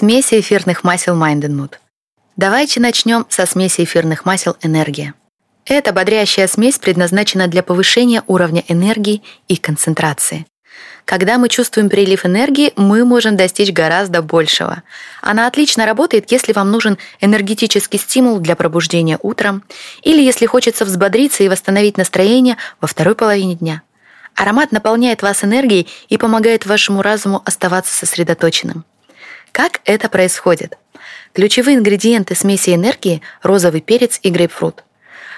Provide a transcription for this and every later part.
Смеси эфирных масел Mood. Давайте начнем со смеси эфирных масел «Энергия». Эта бодрящая смесь предназначена для повышения уровня энергии и концентрации. Когда мы чувствуем прилив энергии, мы можем достичь гораздо большего. Она отлично работает, если вам нужен энергетический стимул для пробуждения утром или если хочется взбодриться и восстановить настроение во второй половине дня. Аромат наполняет вас энергией и помогает вашему разуму оставаться сосредоточенным. Как это происходит? Ключевые ингредиенты смеси энергии – розовый перец и грейпфрут.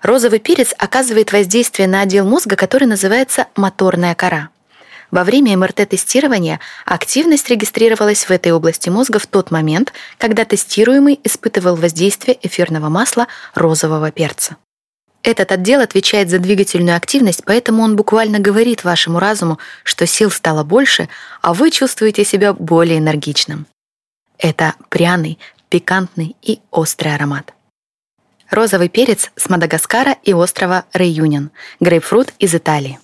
Розовый перец оказывает воздействие на отдел мозга, который называется моторная кора – во время МРТ-тестирования активность регистрировалась в этой области мозга в тот момент, когда тестируемый испытывал воздействие эфирного масла розового перца. Этот отдел отвечает за двигательную активность, поэтому он буквально говорит вашему разуму, что сил стало больше, а вы чувствуете себя более энергичным. Это пряный, пикантный и острый аромат. Розовый перец с Мадагаскара и острова Реюнин, грейпфрут из Италии.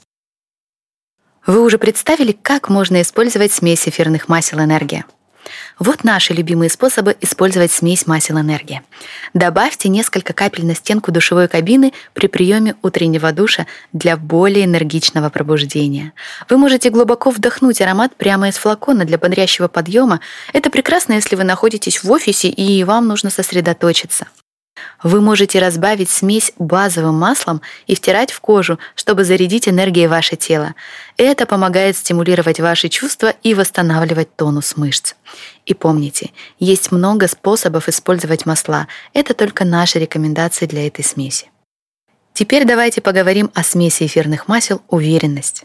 Вы уже представили, как можно использовать смесь эфирных масел энергия? Вот наши любимые способы использовать смесь масел энергия. Добавьте несколько капель на стенку душевой кабины при приеме утреннего душа для более энергичного пробуждения. Вы можете глубоко вдохнуть аромат прямо из флакона для бодрящего подъема. Это прекрасно, если вы находитесь в офисе и вам нужно сосредоточиться. Вы можете разбавить смесь базовым маслом и втирать в кожу, чтобы зарядить энергией ваше тело. Это помогает стимулировать ваши чувства и восстанавливать тонус мышц. И помните, есть много способов использовать масла. Это только наши рекомендации для этой смеси. Теперь давайте поговорим о смеси эфирных масел «Уверенность».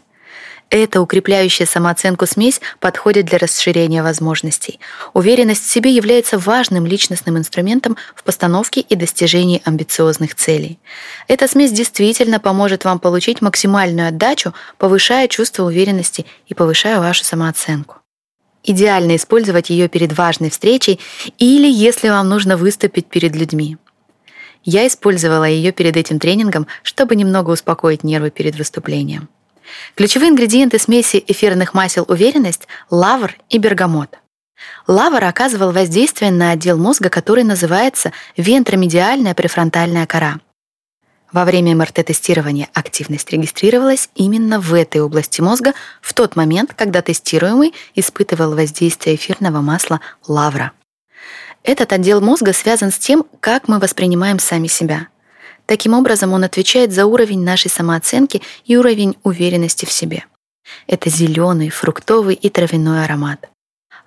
Эта укрепляющая самооценку смесь подходит для расширения возможностей. Уверенность в себе является важным личностным инструментом в постановке и достижении амбициозных целей. Эта смесь действительно поможет вам получить максимальную отдачу, повышая чувство уверенности и повышая вашу самооценку. Идеально использовать ее перед важной встречей или если вам нужно выступить перед людьми. Я использовала ее перед этим тренингом, чтобы немного успокоить нервы перед выступлением. Ключевые ингредиенты смеси эфирных масел «Уверенность» — лавр и бергамот. Лавр оказывал воздействие на отдел мозга, который называется вентромедиальная префронтальная кора. Во время МРТ-тестирования активность регистрировалась именно в этой области мозга в тот момент, когда тестируемый испытывал воздействие эфирного масла лавра. Этот отдел мозга связан с тем, как мы воспринимаем сами себя — Таким образом, он отвечает за уровень нашей самооценки и уровень уверенности в себе. Это зеленый, фруктовый и травяной аромат.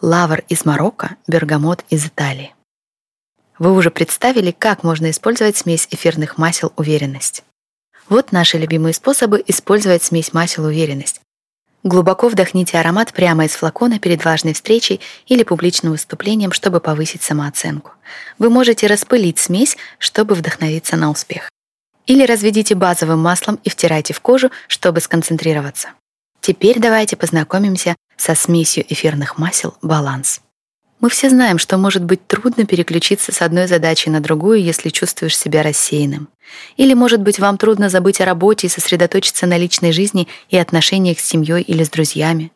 Лавр из Марокко, бергамот из Италии. Вы уже представили, как можно использовать смесь эфирных масел «Уверенность». Вот наши любимые способы использовать смесь масел «Уверенность». Глубоко вдохните аромат прямо из флакона перед важной встречей или публичным выступлением, чтобы повысить самооценку. Вы можете распылить смесь, чтобы вдохновиться на успех. Или разведите базовым маслом и втирайте в кожу, чтобы сконцентрироваться. Теперь давайте познакомимся со смесью эфирных масел «Баланс». Мы все знаем, что может быть трудно переключиться с одной задачи на другую, если чувствуешь себя рассеянным. Или, может быть, вам трудно забыть о работе и сосредоточиться на личной жизни и отношениях с семьей или с друзьями.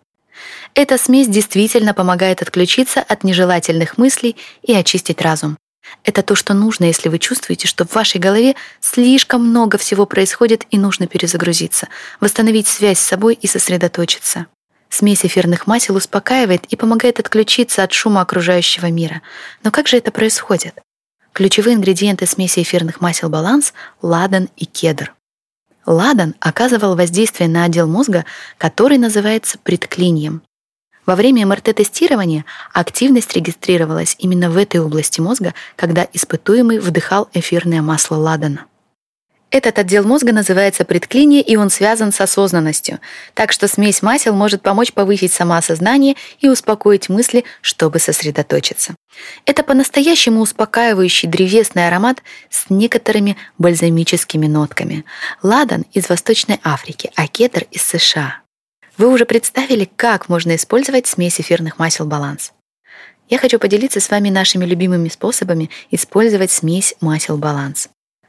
Эта смесь действительно помогает отключиться от нежелательных мыслей и очистить разум. Это то, что нужно, если вы чувствуете, что в вашей голове слишком много всего происходит и нужно перезагрузиться, восстановить связь с собой и сосредоточиться. Смесь эфирных масел успокаивает и помогает отключиться от шума окружающего мира. Но как же это происходит? Ключевые ингредиенты смеси эфирных масел «Баланс» — ладан и кедр. Ладан оказывал воздействие на отдел мозга, который называется предклинием. Во время МРТ-тестирования активность регистрировалась именно в этой области мозга, когда испытуемый вдыхал эфирное масло ладана. Этот отдел мозга называется предклиния, и он связан с осознанностью. Так что смесь масел может помочь повысить самоосознание и успокоить мысли, чтобы сосредоточиться. Это по-настоящему успокаивающий древесный аромат с некоторыми бальзамическими нотками. Ладан из Восточной Африки, а кедр из США. Вы уже представили, как можно использовать смесь эфирных масел «Баланс». Я хочу поделиться с вами нашими любимыми способами использовать смесь масел «Баланс».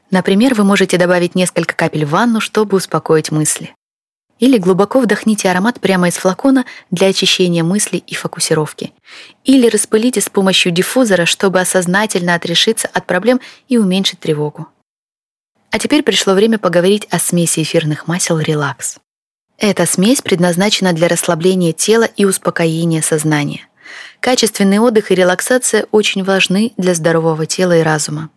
Например, вы можете добавить несколько капель в ванну, чтобы успокоить мысли. Или глубоко вдохните аромат прямо из флакона для очищения мыслей и фокусировки. Или распылите с помощью диффузора, чтобы осознательно отрешиться от проблем и уменьшить тревогу. А теперь пришло время поговорить о смеси эфирных масел «Релакс». Эта смесь предназначена для расслабления тела и успокоения сознания. Качественный отдых и релаксация очень важны для здорового тела и разума.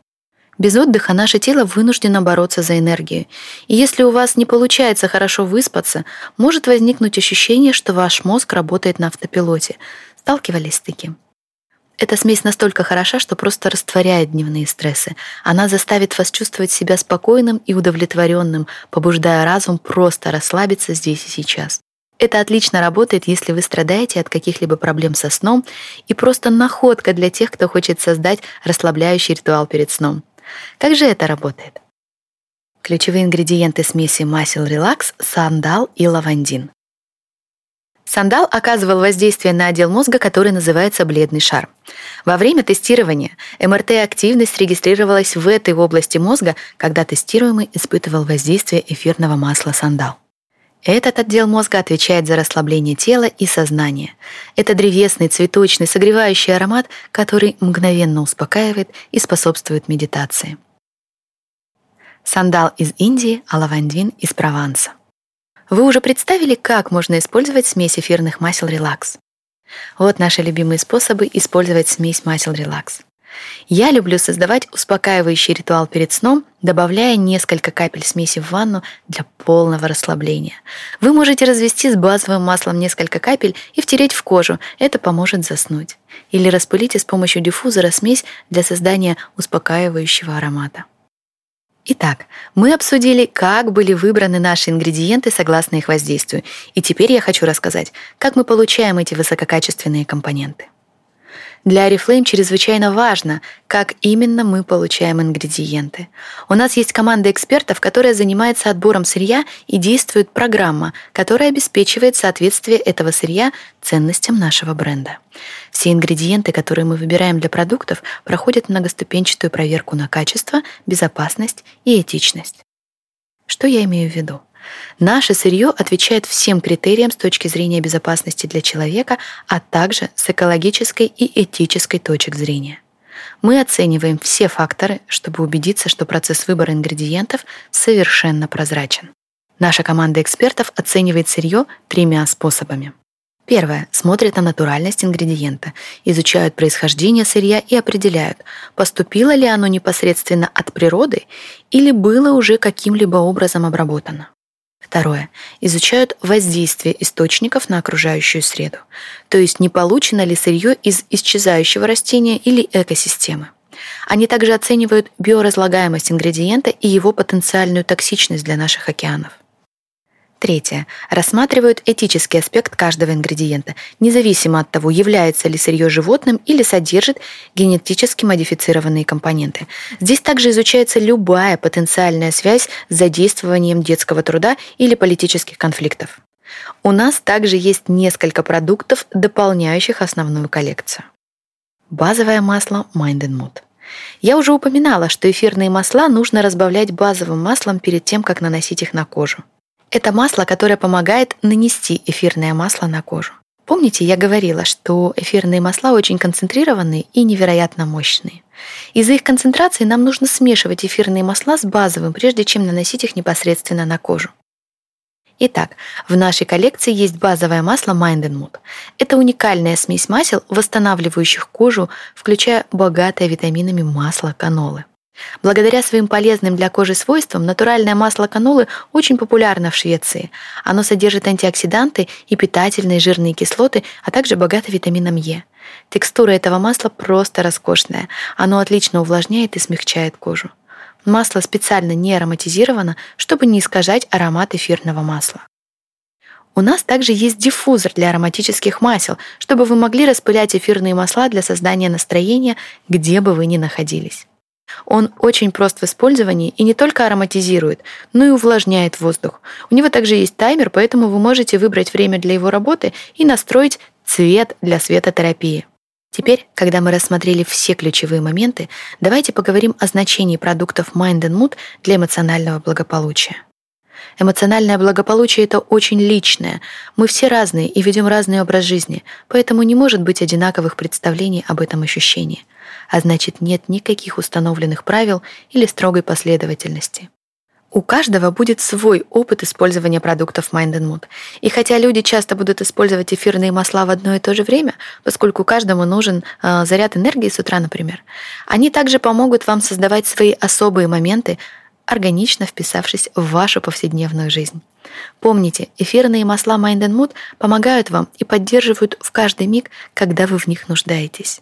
Без отдыха наше тело вынуждено бороться за энергию. И если у вас не получается хорошо выспаться, может возникнуть ощущение, что ваш мозг работает на автопилоте. Сталкивались с таким? Эта смесь настолько хороша, что просто растворяет дневные стрессы. Она заставит вас чувствовать себя спокойным и удовлетворенным, побуждая разум просто расслабиться здесь и сейчас. Это отлично работает, если вы страдаете от каких-либо проблем со сном и просто находка для тех, кто хочет создать расслабляющий ритуал перед сном. Как же это работает? Ключевые ингредиенты смеси масел релакс – сандал и лавандин. Сандал оказывал воздействие на отдел мозга, который называется бледный шар. Во время тестирования МРТ-активность регистрировалась в этой области мозга, когда тестируемый испытывал воздействие эфирного масла сандал. Этот отдел мозга отвечает за расслабление тела и сознания. Это древесный, цветочный, согревающий аромат, который мгновенно успокаивает и способствует медитации. Сандал из Индии, а лавандин из Прованса. Вы уже представили, как можно использовать смесь эфирных масел релакс? Вот наши любимые способы использовать смесь масел релакс. Я люблю создавать успокаивающий ритуал перед сном, добавляя несколько капель смеси в ванну для полного расслабления. Вы можете развести с базовым маслом несколько капель и втереть в кожу. Это поможет заснуть. Или распылите с помощью диффузора смесь для создания успокаивающего аромата. Итак, мы обсудили, как были выбраны наши ингредиенты согласно их воздействию. И теперь я хочу рассказать, как мы получаем эти высококачественные компоненты. Для Oriflame чрезвычайно важно, как именно мы получаем ингредиенты. У нас есть команда экспертов, которая занимается отбором сырья и действует программа, которая обеспечивает соответствие этого сырья ценностям нашего бренда. Все ингредиенты, которые мы выбираем для продуктов, проходят многоступенчатую проверку на качество, безопасность и этичность. Что я имею в виду? Наше сырье отвечает всем критериям с точки зрения безопасности для человека, а также с экологической и этической точек зрения. Мы оцениваем все факторы, чтобы убедиться, что процесс выбора ингредиентов совершенно прозрачен. Наша команда экспертов оценивает сырье тремя способами. Первое. Смотрят на натуральность ингредиента, изучают происхождение сырья и определяют, поступило ли оно непосредственно от природы или было уже каким-либо образом обработано. Второе. Изучают воздействие источников на окружающую среду, то есть не получено ли сырье из исчезающего растения или экосистемы. Они также оценивают биоразлагаемость ингредиента и его потенциальную токсичность для наших океанов. Третье. Рассматривают этический аспект каждого ингредиента, независимо от того, является ли сырье животным или содержит генетически модифицированные компоненты. Здесь также изучается любая потенциальная связь с задействованием детского труда или политических конфликтов. У нас также есть несколько продуктов, дополняющих основную коллекцию. Базовое масло Mind and Mood. Я уже упоминала, что эфирные масла нужно разбавлять базовым маслом перед тем, как наносить их на кожу. Это масло, которое помогает нанести эфирное масло на кожу. Помните, я говорила, что эфирные масла очень концентрированные и невероятно мощные. Из-за их концентрации нам нужно смешивать эфирные масла с базовым, прежде чем наносить их непосредственно на кожу. Итак, в нашей коллекции есть базовое масло Mind and Mood. Это уникальная смесь масел, восстанавливающих кожу, включая богатое витаминами масло канолы. Благодаря своим полезным для кожи свойствам натуральное масло канолы очень популярно в Швеции. Оно содержит антиоксиданты и питательные жирные кислоты, а также богато витамином Е. Текстура этого масла просто роскошная. Оно отлично увлажняет и смягчает кожу. Масло специально не ароматизировано, чтобы не искажать аромат эфирного масла. У нас также есть диффузор для ароматических масел, чтобы вы могли распылять эфирные масла для создания настроения, где бы вы ни находились. Он очень прост в использовании и не только ароматизирует, но и увлажняет воздух. У него также есть таймер, поэтому вы можете выбрать время для его работы и настроить цвет для светотерапии. Теперь, когда мы рассмотрели все ключевые моменты, давайте поговорим о значении продуктов Mind and Mood для эмоционального благополучия. Эмоциональное благополучие — это очень личное. Мы все разные и ведем разный образ жизни, поэтому не может быть одинаковых представлений об этом ощущении. А значит, нет никаких установленных правил или строгой последовательности. У каждого будет свой опыт использования продуктов Mind and Mood. И хотя люди часто будут использовать эфирные масла в одно и то же время, поскольку каждому нужен э, заряд энергии с утра, например, они также помогут вам создавать свои особые моменты, органично вписавшись в вашу повседневную жизнь. Помните, эфирные масла Mind and Mood помогают вам и поддерживают в каждый миг, когда вы в них нуждаетесь.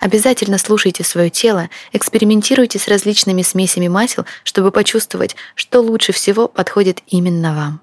Обязательно слушайте свое тело, экспериментируйте с различными смесями масел, чтобы почувствовать, что лучше всего подходит именно вам.